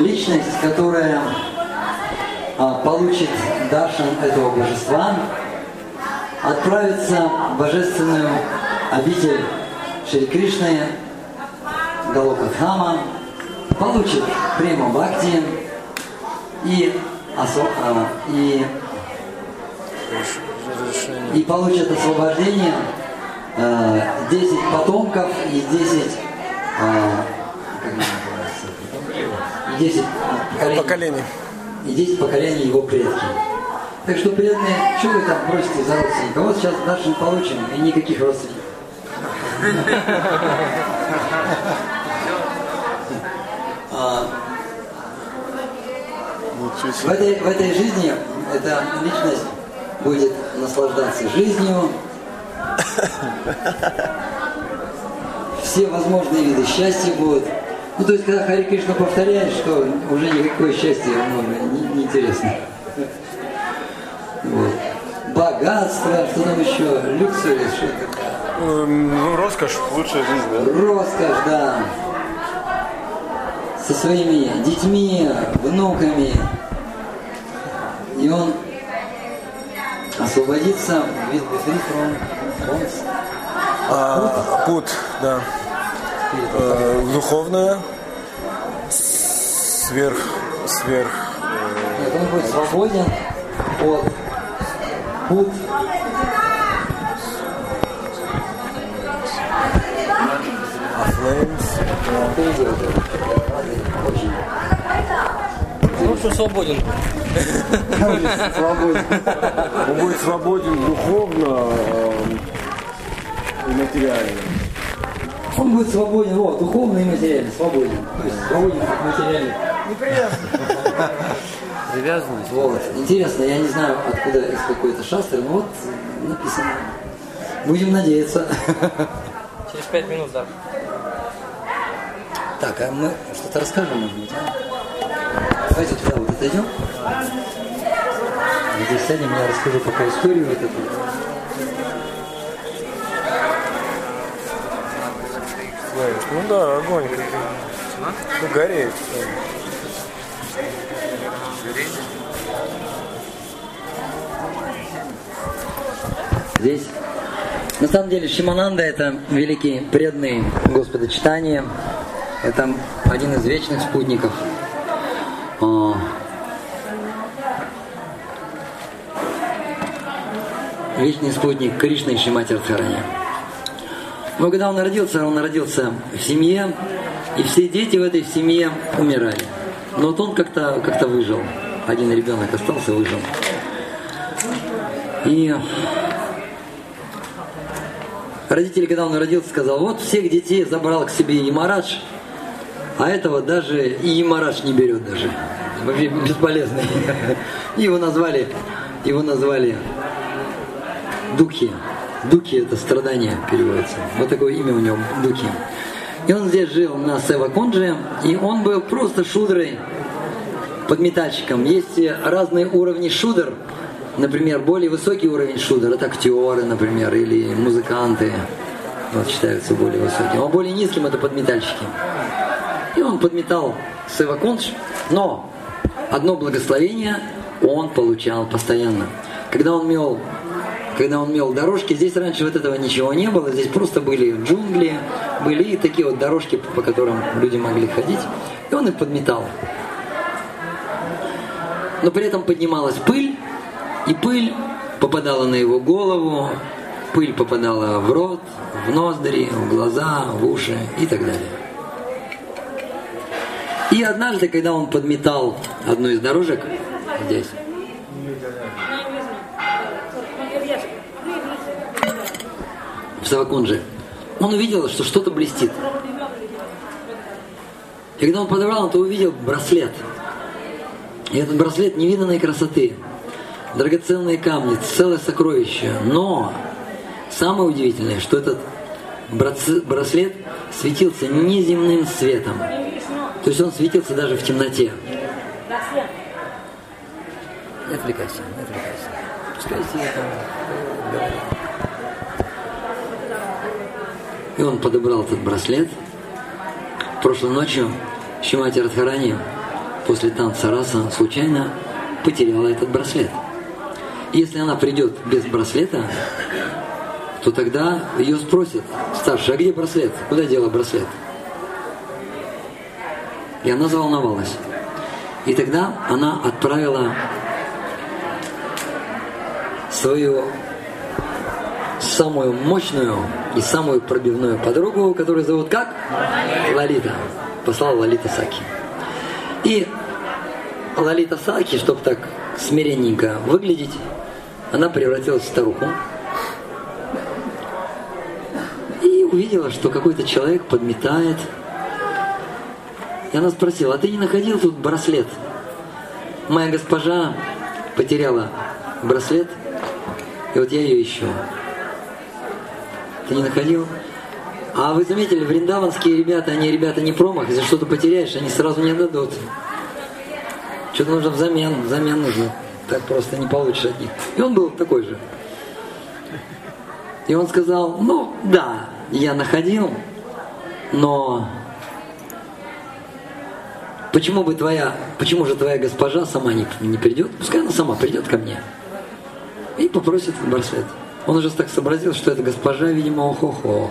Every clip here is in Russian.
личность, которая а, получит даршан этого божества, отправится в божественную обитель Шри Кришны, Галокатхама, получит прему Бхакти и, осо, а, и, и получит освобождение э, 10 потомков и 10 а, как называется, и 10 поколений. Поколений. И 10 поколений его предки. Так что, преданные, что вы там просите за родственника? Вот сейчас нашим получим, и никаких родственников. А, В этой, в этой жизни эта личность будет наслаждаться жизнью, все возможные виды счастья будут. Ну, то есть, когда Хари Кришна повторяет, что уже никакое счастье ну, не, не интересно. Вот. Богатство, что там еще, люксури, что такое. Эм, Ну, роскошь, лучшая жизнь, да? Роскошь, да. Со своими детьми, внуками. И он освободится with the free from. А, путь, да. Э, духовное, сверх, сверх. Нет, он будет свободен от пут А. Ну, что свободен. Свободен. Он будет свободен духовно эм, и материально. Он будет свободен, вот, духовно и материально, свободен. То есть свободен от материальных. Привязанность. Вот. Интересно, я не знаю, откуда из какой-то шастры, но вот написано. Будем надеяться. Через пять минут, да. Так, а мы что-то расскажем, может быть, а? Давайте туда вот отойдем. Здесь сядем, я расскажу пока историю вот эту. Ну да, огонь. Ну, гореет. Здесь. На самом деле Шимананда это великий преданный Господа читания. Это один из вечных спутников. А, Вечный спутник Кришны и Шимати Радхарани. Но когда он родился, он родился в семье, и все дети в этой семье умирали. Но вот он как-то как выжил. Один ребенок остался, выжил. И родители, когда он родился, сказал, вот всех детей забрал к себе Ямарадж, а этого даже и Ямарадж не берет даже. Вообще бесполезный. Его назвали, его назвали Духи. Духи это страдание переводится. Вот такое имя у него Духи. И он здесь жил на Севакунже, и он был просто шудрой, подметальщиком. Есть разные уровни шудр. Например, более высокий уровень шудр это актеры, например, или музыканты. Вот считаются более высоким. А более низким это подметальщики. И он подметал Севакундж, но одно благословение он получал постоянно. Когда он мел когда он мел дорожки, здесь раньше вот этого ничего не было, здесь просто были джунгли, были и такие вот дорожки, по которым люди могли ходить, и он их подметал. Но при этом поднималась пыль, и пыль попадала на его голову, пыль попадала в рот, в ноздри, в глаза, в уши и так далее. И однажды, когда он подметал одну из дорожек здесь, в Савакунже, он увидел, что что-то блестит. И когда он подобрал, то увидел браслет. И этот браслет невиданной красоты. Драгоценные камни, целое сокровище. Но самое удивительное, что этот браслет светился неземным светом. То есть он светился даже в темноте. Не отвлекайся, не отвлекайся. Пускай себе там. И он подобрал этот браслет. Прошлой ночью Шимати Радхарани после танца раса случайно потеряла этот браслет. Если она придет без браслета, то тогда ее спросят, старший, а где браслет? Куда дела браслет? И она заволновалась. И тогда она отправила свою самую мощную и самую пробивную подругу, которую зовут как? Лолита. Послала Лолита Саки. И Лолита Саки, чтобы так смиренненько выглядеть, она превратилась в старуху. И увидела, что какой-то человек подметает. И она спросила, а ты не находил тут браслет? Моя госпожа потеряла браслет, и вот я ее ищу. Не находил? А вы заметили, вриндаванские ребята, они ребята не промах, если что-то потеряешь, они сразу не отдадут. Что-то нужно взамен, взамен нужно. Так просто не получишь от них. И он был такой же. И он сказал, ну да, я находил, но почему бы твоя, почему же твоя госпожа сама не, не придет? Пускай она сама придет ко мне и попросит браслет. Он уже так сообразил, что эта госпожа, видимо, ох-ох-ох.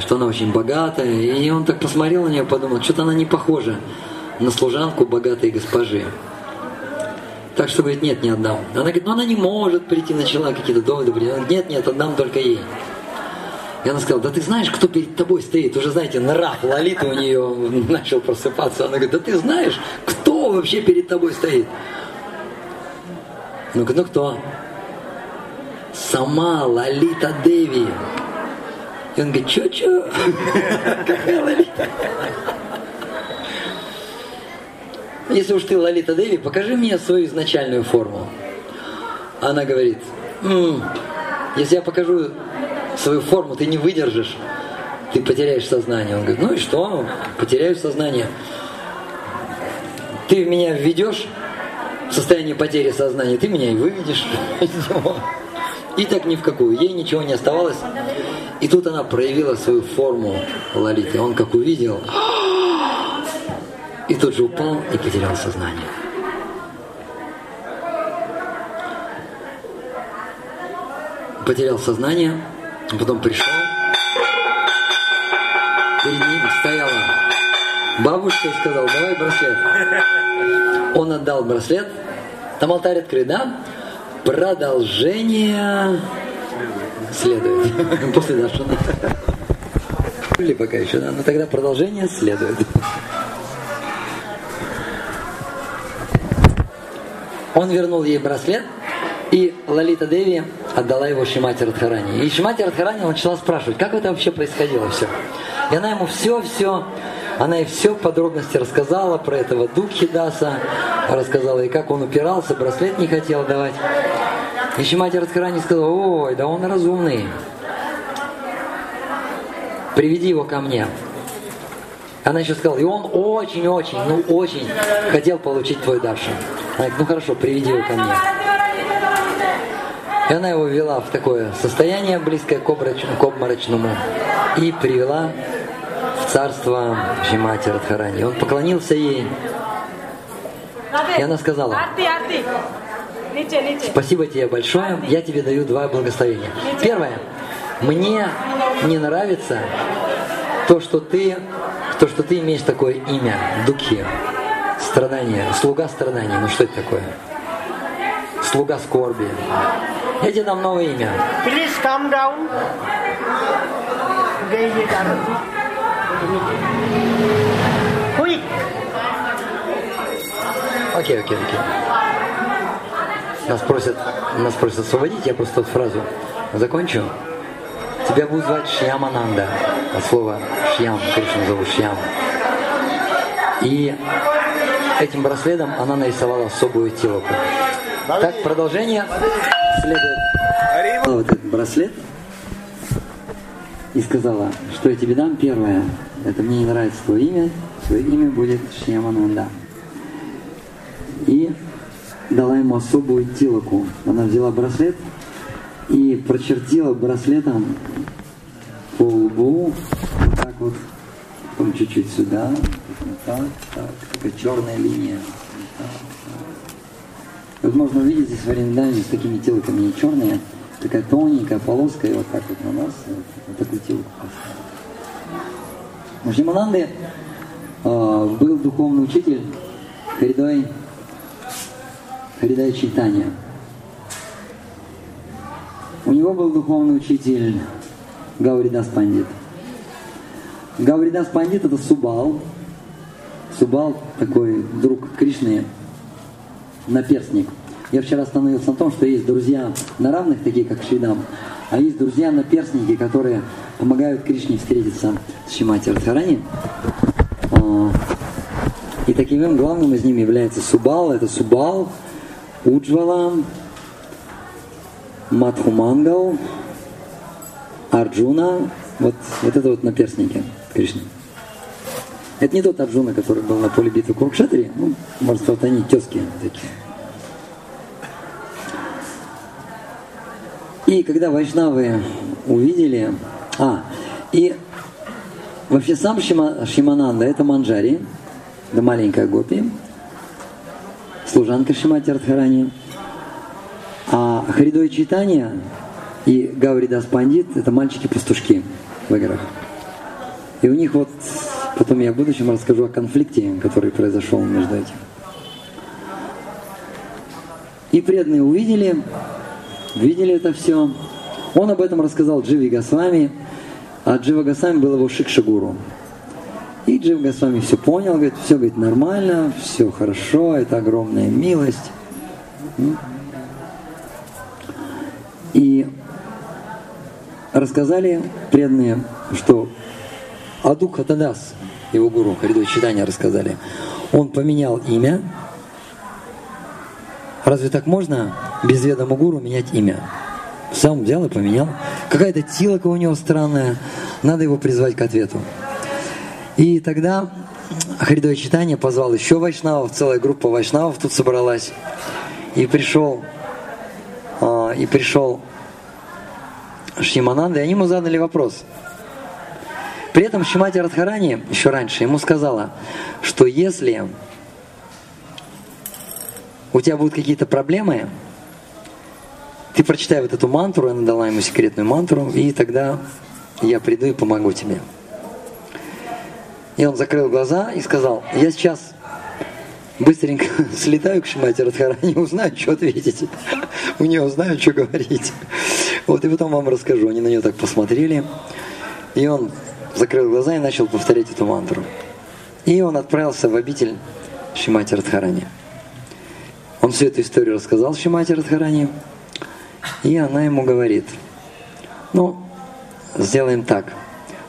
Что она очень богатая. И он так посмотрел на нее, подумал, что-то она не похожа на служанку богатой госпожи. Так что, говорит, нет, не отдам. Она говорит, ну она не может прийти, начала какие-то доводы. Она говорит, нет, нет, отдам только ей. И она сказала, да ты знаешь, кто перед тобой стоит? Уже, знаете, нрав Лолиты у нее начал просыпаться. Она говорит, да ты знаешь, кто вообще перед тобой стоит? Ну-ка, ну кто? Сама Лолита Деви. И он говорит, чё-чё? Какая Лолита? Если уж ты Лолита Деви, покажи мне свою изначальную форму. Она говорит, «М, если я покажу свою форму, ты не выдержишь, ты потеряешь сознание. Он говорит, ну и что, потеряю сознание. Ты меня введешь в состояние потери сознания, ты меня и выведешь. И так ни в какую. Ей ничего не оставалось. И тут она проявила свою форму Лолиты. Он как увидел, и тут же упал и потерял сознание. Потерял сознание, потом пришел. Перед ним стояла бабушка и сказал, давай браслет. Он отдал браслет. Там алтарь открыт, да? Продолжение следует. После Дашина. Или пока еще? Но тогда продолжение следует. Он вернул ей браслет, и Лалита Деви отдала его Шимати Радхарани. И Шимати Радхарани начала спрашивать, как это вообще происходило все. И она ему все-все, она ей все в подробности рассказала про этого Дукхидаса, рассказала и как он упирался, браслет не хотел давать. И Шимати Радхарани сказала, ой, да он разумный. Приведи его ко мне. Она еще сказала, и он очень-очень, ну очень хотел получить твой даршин. Она говорит, ну хорошо, приведи его ко мне. И она его ввела в такое состояние, близкое к, обрачному, к обморочному, и привела в царство Шимати Радхарани. Он поклонился ей, и она сказала, Спасибо тебе большое. Я тебе даю два благословения. Первое. Мне не нравится то, что ты, то, что ты имеешь такое имя, Дуки, страдание, слуга страдания. Ну что это такое? Слуга скорби. Я тебе дам новое имя. Please calm down. Quick. Окей, окей, окей. Нас просят, нас просят освободить, я просто эту фразу закончу. Тебя будут звать Шьямананда, от слова Шьям, Кришна зовут Шьям. И этим браслетом она нарисовала особую телоку. Так, продолжение следует. Вот этот браслет и сказала, что я тебе дам первое. Это мне не нравится твое имя, твое имя будет Шьямананда дала ему особую тилоку. Она взяла браслет и прочертила браслетом по лбу вот так вот потом чуть-чуть сюда, потом так, так, такая черная линия. вот так. Вот можно увидеть здесь в Ориндаме с такими телками не черные, такая тоненькая полоска, и вот так вот на нос, вот, вот такую телку поставили. У Шимананды э, был духовный учитель Харидой, Харидай Читания. У него был духовный учитель Гауридас Пандит. Гауридас Пандит это Субал. Субал такой друг Кришны, наперстник. Я вчера остановился на том, что есть друзья на равных, такие как Шридам, а есть друзья наперстники, которые помогают Кришне встретиться с Шимати Радхарани. А, И таким главным из них является Субал. Это Субал, Уджвала, Мадхумангал, Арджуна. Вот, вот это вот наперстники Кришны. Это не тот Арджуна, который был на поле битвы Куркшетри. Ну, может, вот они тезки такие. И когда вайшнавы увидели... А, и вообще сам Шима, Шимананда это Манджари, да маленькая гопи, служанка Шимати Радхарани. А Харидой Читания и Гавридас Пандит это мальчики-пастушки в играх. И у них вот, потом я в будущем расскажу о конфликте, который произошел между этим. И преданные увидели, видели это все. Он об этом рассказал Дживи Госвами, а Джива Госвами был его Шикшагуру. И Джив Госвами все понял, говорит, все говорит, нормально, все хорошо, это огромная милость. И рассказали преданные, что Аду Хатадас, его гуру, Харидой Читания рассказали, он поменял имя. Разве так можно без ведома гуру менять имя? Сам взял и поменял. Какая-то тилока у него странная, надо его призвать к ответу. И тогда Харидой Читания позвал еще вайшнавов, целая группа вайшнавов тут собралась. И пришел, а, и пришел Шимананда, и они ему задали вопрос. При этом Шимати Радхарани еще раньше ему сказала, что если у тебя будут какие-то проблемы, ты прочитай вот эту мантру, она дала ему секретную мантру, и тогда я приду и помогу тебе. И он закрыл глаза и сказал, я сейчас быстренько слетаю к Шимати Радхарани, узнаю, что ответить. У нее узнаю, что говорить. Вот, и потом вам расскажу. Они на нее так посмотрели. И он закрыл глаза и начал повторять эту мантру. И он отправился в обитель Шимати Радхарани. Он всю эту историю рассказал Шимати Радхарани. И она ему говорит, ну, сделаем так.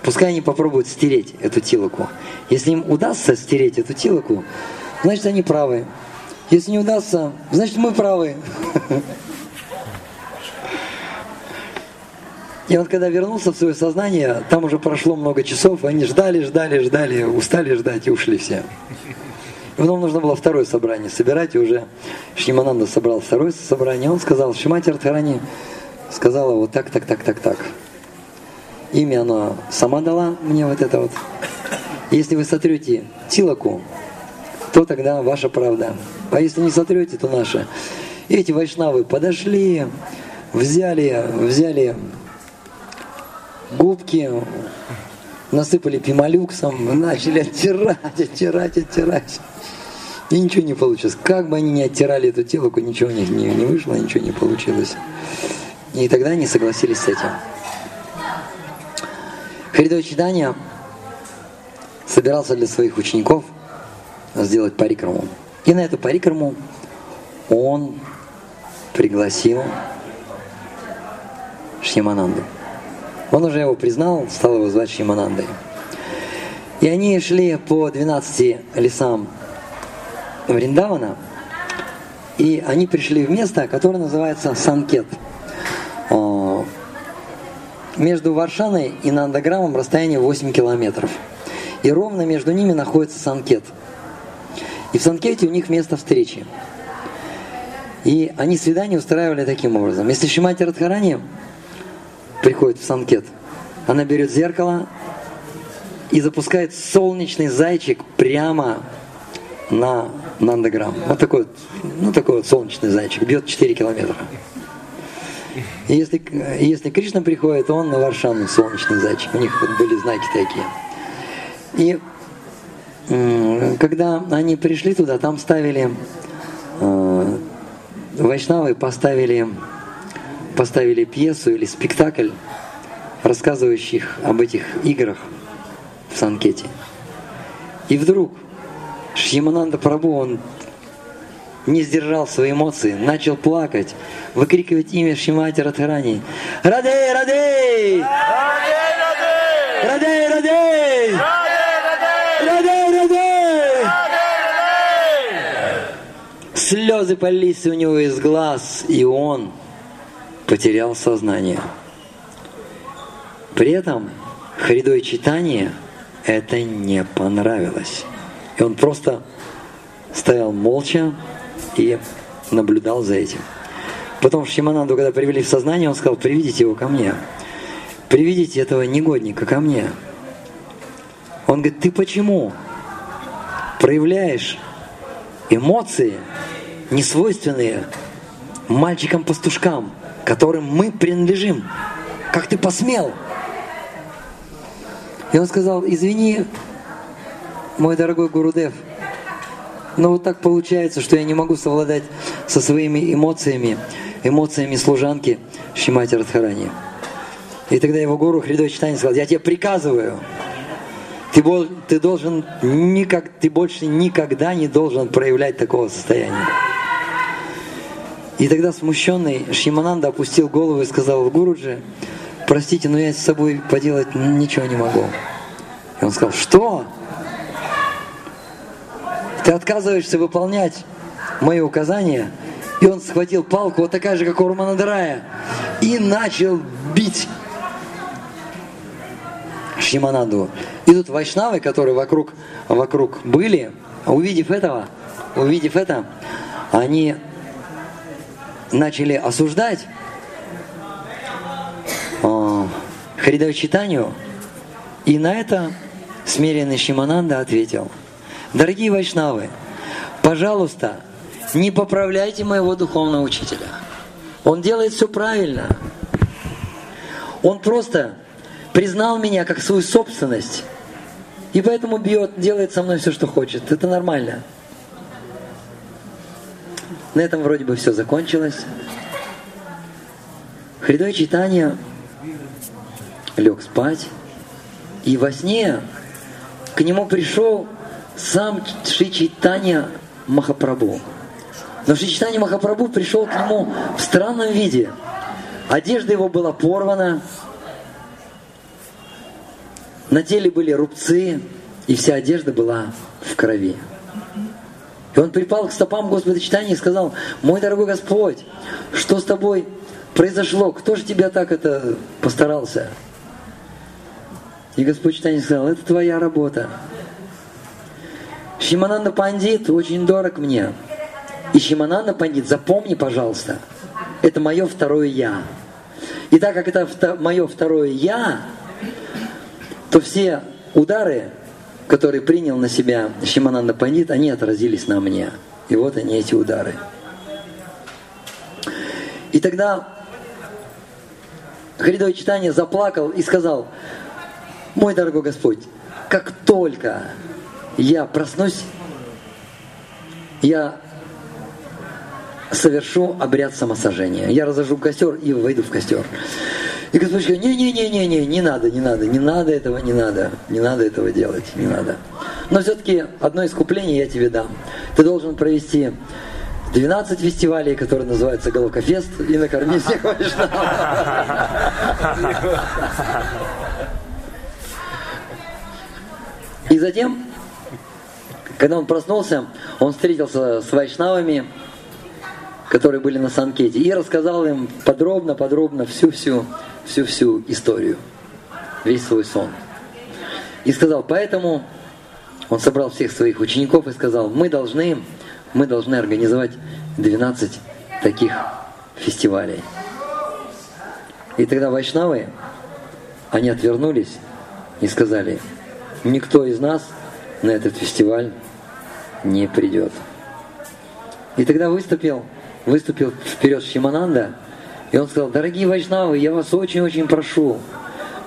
Пускай они попробуют стереть эту тилоку. Если им удастся стереть эту тилоку, значит они правы. Если не удастся, значит мы правы. И он когда вернулся в свое сознание, там уже прошло много часов, они ждали, ждали, ждали, устали ждать и ушли все. И потом нужно было второе собрание собирать, и уже Шнимананда собрал второе собрание. Он сказал, Шимати Радхарани сказала вот так, так, так, так, так. Имя она сама дала мне вот это вот. Если вы сотрете тилоку, то тогда ваша правда. А если не сотрете, то наша. Эти вайшнавы подошли, взяли, взяли губки, насыпали пималюксом, начали оттирать, оттирать, оттирать. И ничего не получилось. Как бы они ни оттирали эту телку, ничего у них не, не вышло, ничего не получилось. И тогда они согласились с этим. Харидой Читания собирался для своих учеников сделать парикраму. И на эту парикраму он пригласил Шьямананду. Он уже его признал, стал его звать Шиманандой. И они шли по 12 лесам Вриндавана, и они пришли в место, которое называется Санкет. Между Варшаной и Нандаграмом расстояние 8 километров. И ровно между ними находится Санкет. И в Санкете у них место встречи. И они свидание устраивали таким образом. Если Шимати Радхарани приходит в Санкет, она берет зеркало и запускает солнечный зайчик прямо на Нандаграм. Вот такой вот, ну такой вот солнечный зайчик, бьет 4 километра. Если, если Кришна приходит, он на Варшану солнечный зайчик. У них были знаки такие. И когда они пришли туда, там ставили э, Вайшнавы поставили, поставили пьесу или спектакль, рассказывающих об этих играх в Санкете. И вдруг Шьямананда Прабу, он не сдержал свои эмоции, начал плакать, выкрикивать имя Шимати Радхарани. Радей, Радей! Радей, Радей! Радей, Радей! Слезы полились у него из глаз, и он потерял сознание. При этом Харидой читание это не понравилось. И он просто стоял молча и наблюдал за этим. Потом Шимананду, когда привели в сознание, он сказал, приведите его ко мне. Приведите этого негодника ко мне. Он говорит, ты почему проявляешь эмоции, несвойственные мальчикам-пастушкам, которым мы принадлежим? Как ты посмел? И он сказал, извини, мой дорогой Гурудев, но вот так получается, что я не могу совладать со своими эмоциями, эмоциями служанки Шимати Радхарани. И тогда его гуру Хридой Читани сказал, я тебе приказываю, ты, ты должен никак, ты больше никогда не должен проявлять такого состояния. И тогда смущенный Шимананда опустил голову и сказал, Гуруджи, простите, но я с собой поделать ничего не могу. И он сказал, что? Ты отказываешься выполнять мои указания? И он схватил палку, вот такая же, как у Романадарая, и начал бить Шимананду. И тут вайшнавы, которые вокруг, вокруг были, увидев этого, увидев это, они начали осуждать э, Харидава Читанию, и на это смиренный Шимананда ответил, дорогие вайшнавы, пожалуйста, не поправляйте моего духовного учителя. Он делает все правильно. Он просто признал меня как свою собственность. И поэтому бьет, делает со мной все, что хочет. Это нормально. На этом вроде бы все закончилось. Хридой читания лег спать. И во сне к нему пришел сам Шри Чайтанья Махапрабху. Но Шри Чайтанья Махапрабху пришел к нему в странном виде. Одежда его была порвана, на теле были рубцы, и вся одежда была в крови. И он припал к стопам Господа Читания и сказал, мой дорогой Господь, что с тобой произошло? Кто же тебя так это постарался? И Господь Читания сказал, это твоя работа. Шимананда Пандит очень дорог мне. И Шимананда Пандит, запомни, пожалуйста, это мое второе «я». И так как это мое второе «я», то все удары, которые принял на себя Шимананда Пандит, они отразились на мне. И вот они, эти удары. И тогда Харидой Читания заплакал и сказал, мой дорогой Господь, как только я проснусь, я совершу обряд самосожжения. Я разожгу костер и войду в костер. И Господь говорит, не-не-не-не-не, не надо, не надо, не надо этого, не надо, не надо этого делать, не надо. Но все-таки одно искупление я тебе дам. Ты должен провести 12 фестивалей, которые называются Головкофест, и накормить всех И затем, когда он проснулся, он встретился с вайшнавами, которые были на Санкете, и рассказал им подробно-подробно всю-всю всю-всю историю, весь свой сон. И сказал, поэтому он собрал всех своих учеников и сказал, мы должны, мы должны организовать 12 таких фестивалей. И тогда вайшнавы, они отвернулись и сказали, никто из нас на этот фестиваль не придет. И тогда выступил, выступил вперед Шимананда, и он сказал, дорогие вайшнавы, я вас очень-очень прошу,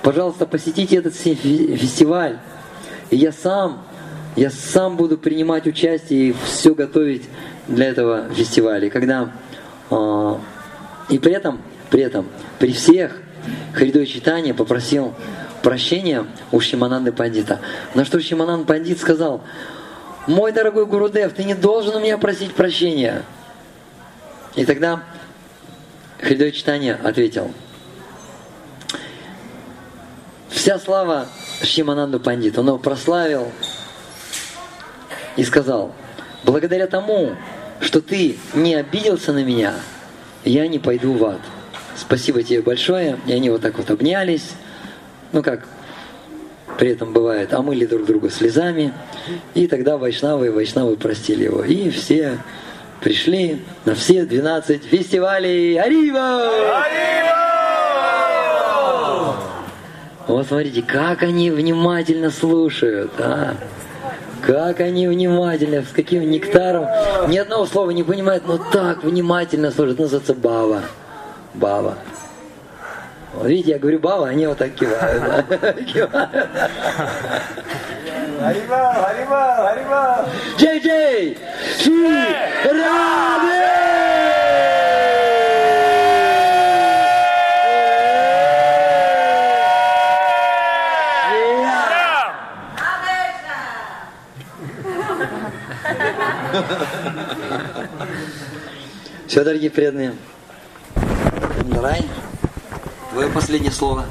пожалуйста, посетите этот фе- фестиваль. И я сам, я сам буду принимать участие и все готовить для этого фестиваля. И когда а, и при этом, при этом, при всех Харидой Читания попросил прощения у Шимананды Пандита. На что Шимананд Пандит сказал, мой дорогой Гурудев, ты не должен у меня просить прощения. И тогда Харидой Читания ответил, вся слава Шимананду Пандиту, он его прославил и сказал, благодаря тому, что ты не обиделся на меня, я не пойду в ад. Спасибо тебе большое. И они вот так вот обнялись. Ну как при этом бывает, омыли друг друга слезами. И тогда Вайшнавы и Вайшнавы простили его. И все пришли на все 12 фестивалей Арива! Вот смотрите, как они внимательно слушают, а? Как они внимательно, с каким нектаром. Ни одного слова не понимают, но так внимательно слушают. Называется бава. Бава. Вот видите, я говорю бава, они вот так кивают. да. Кивают. Харибал, Харибал, Харибал! Джей Джей! Шри Все, дорогие преданные. Рай, твое последнее слово.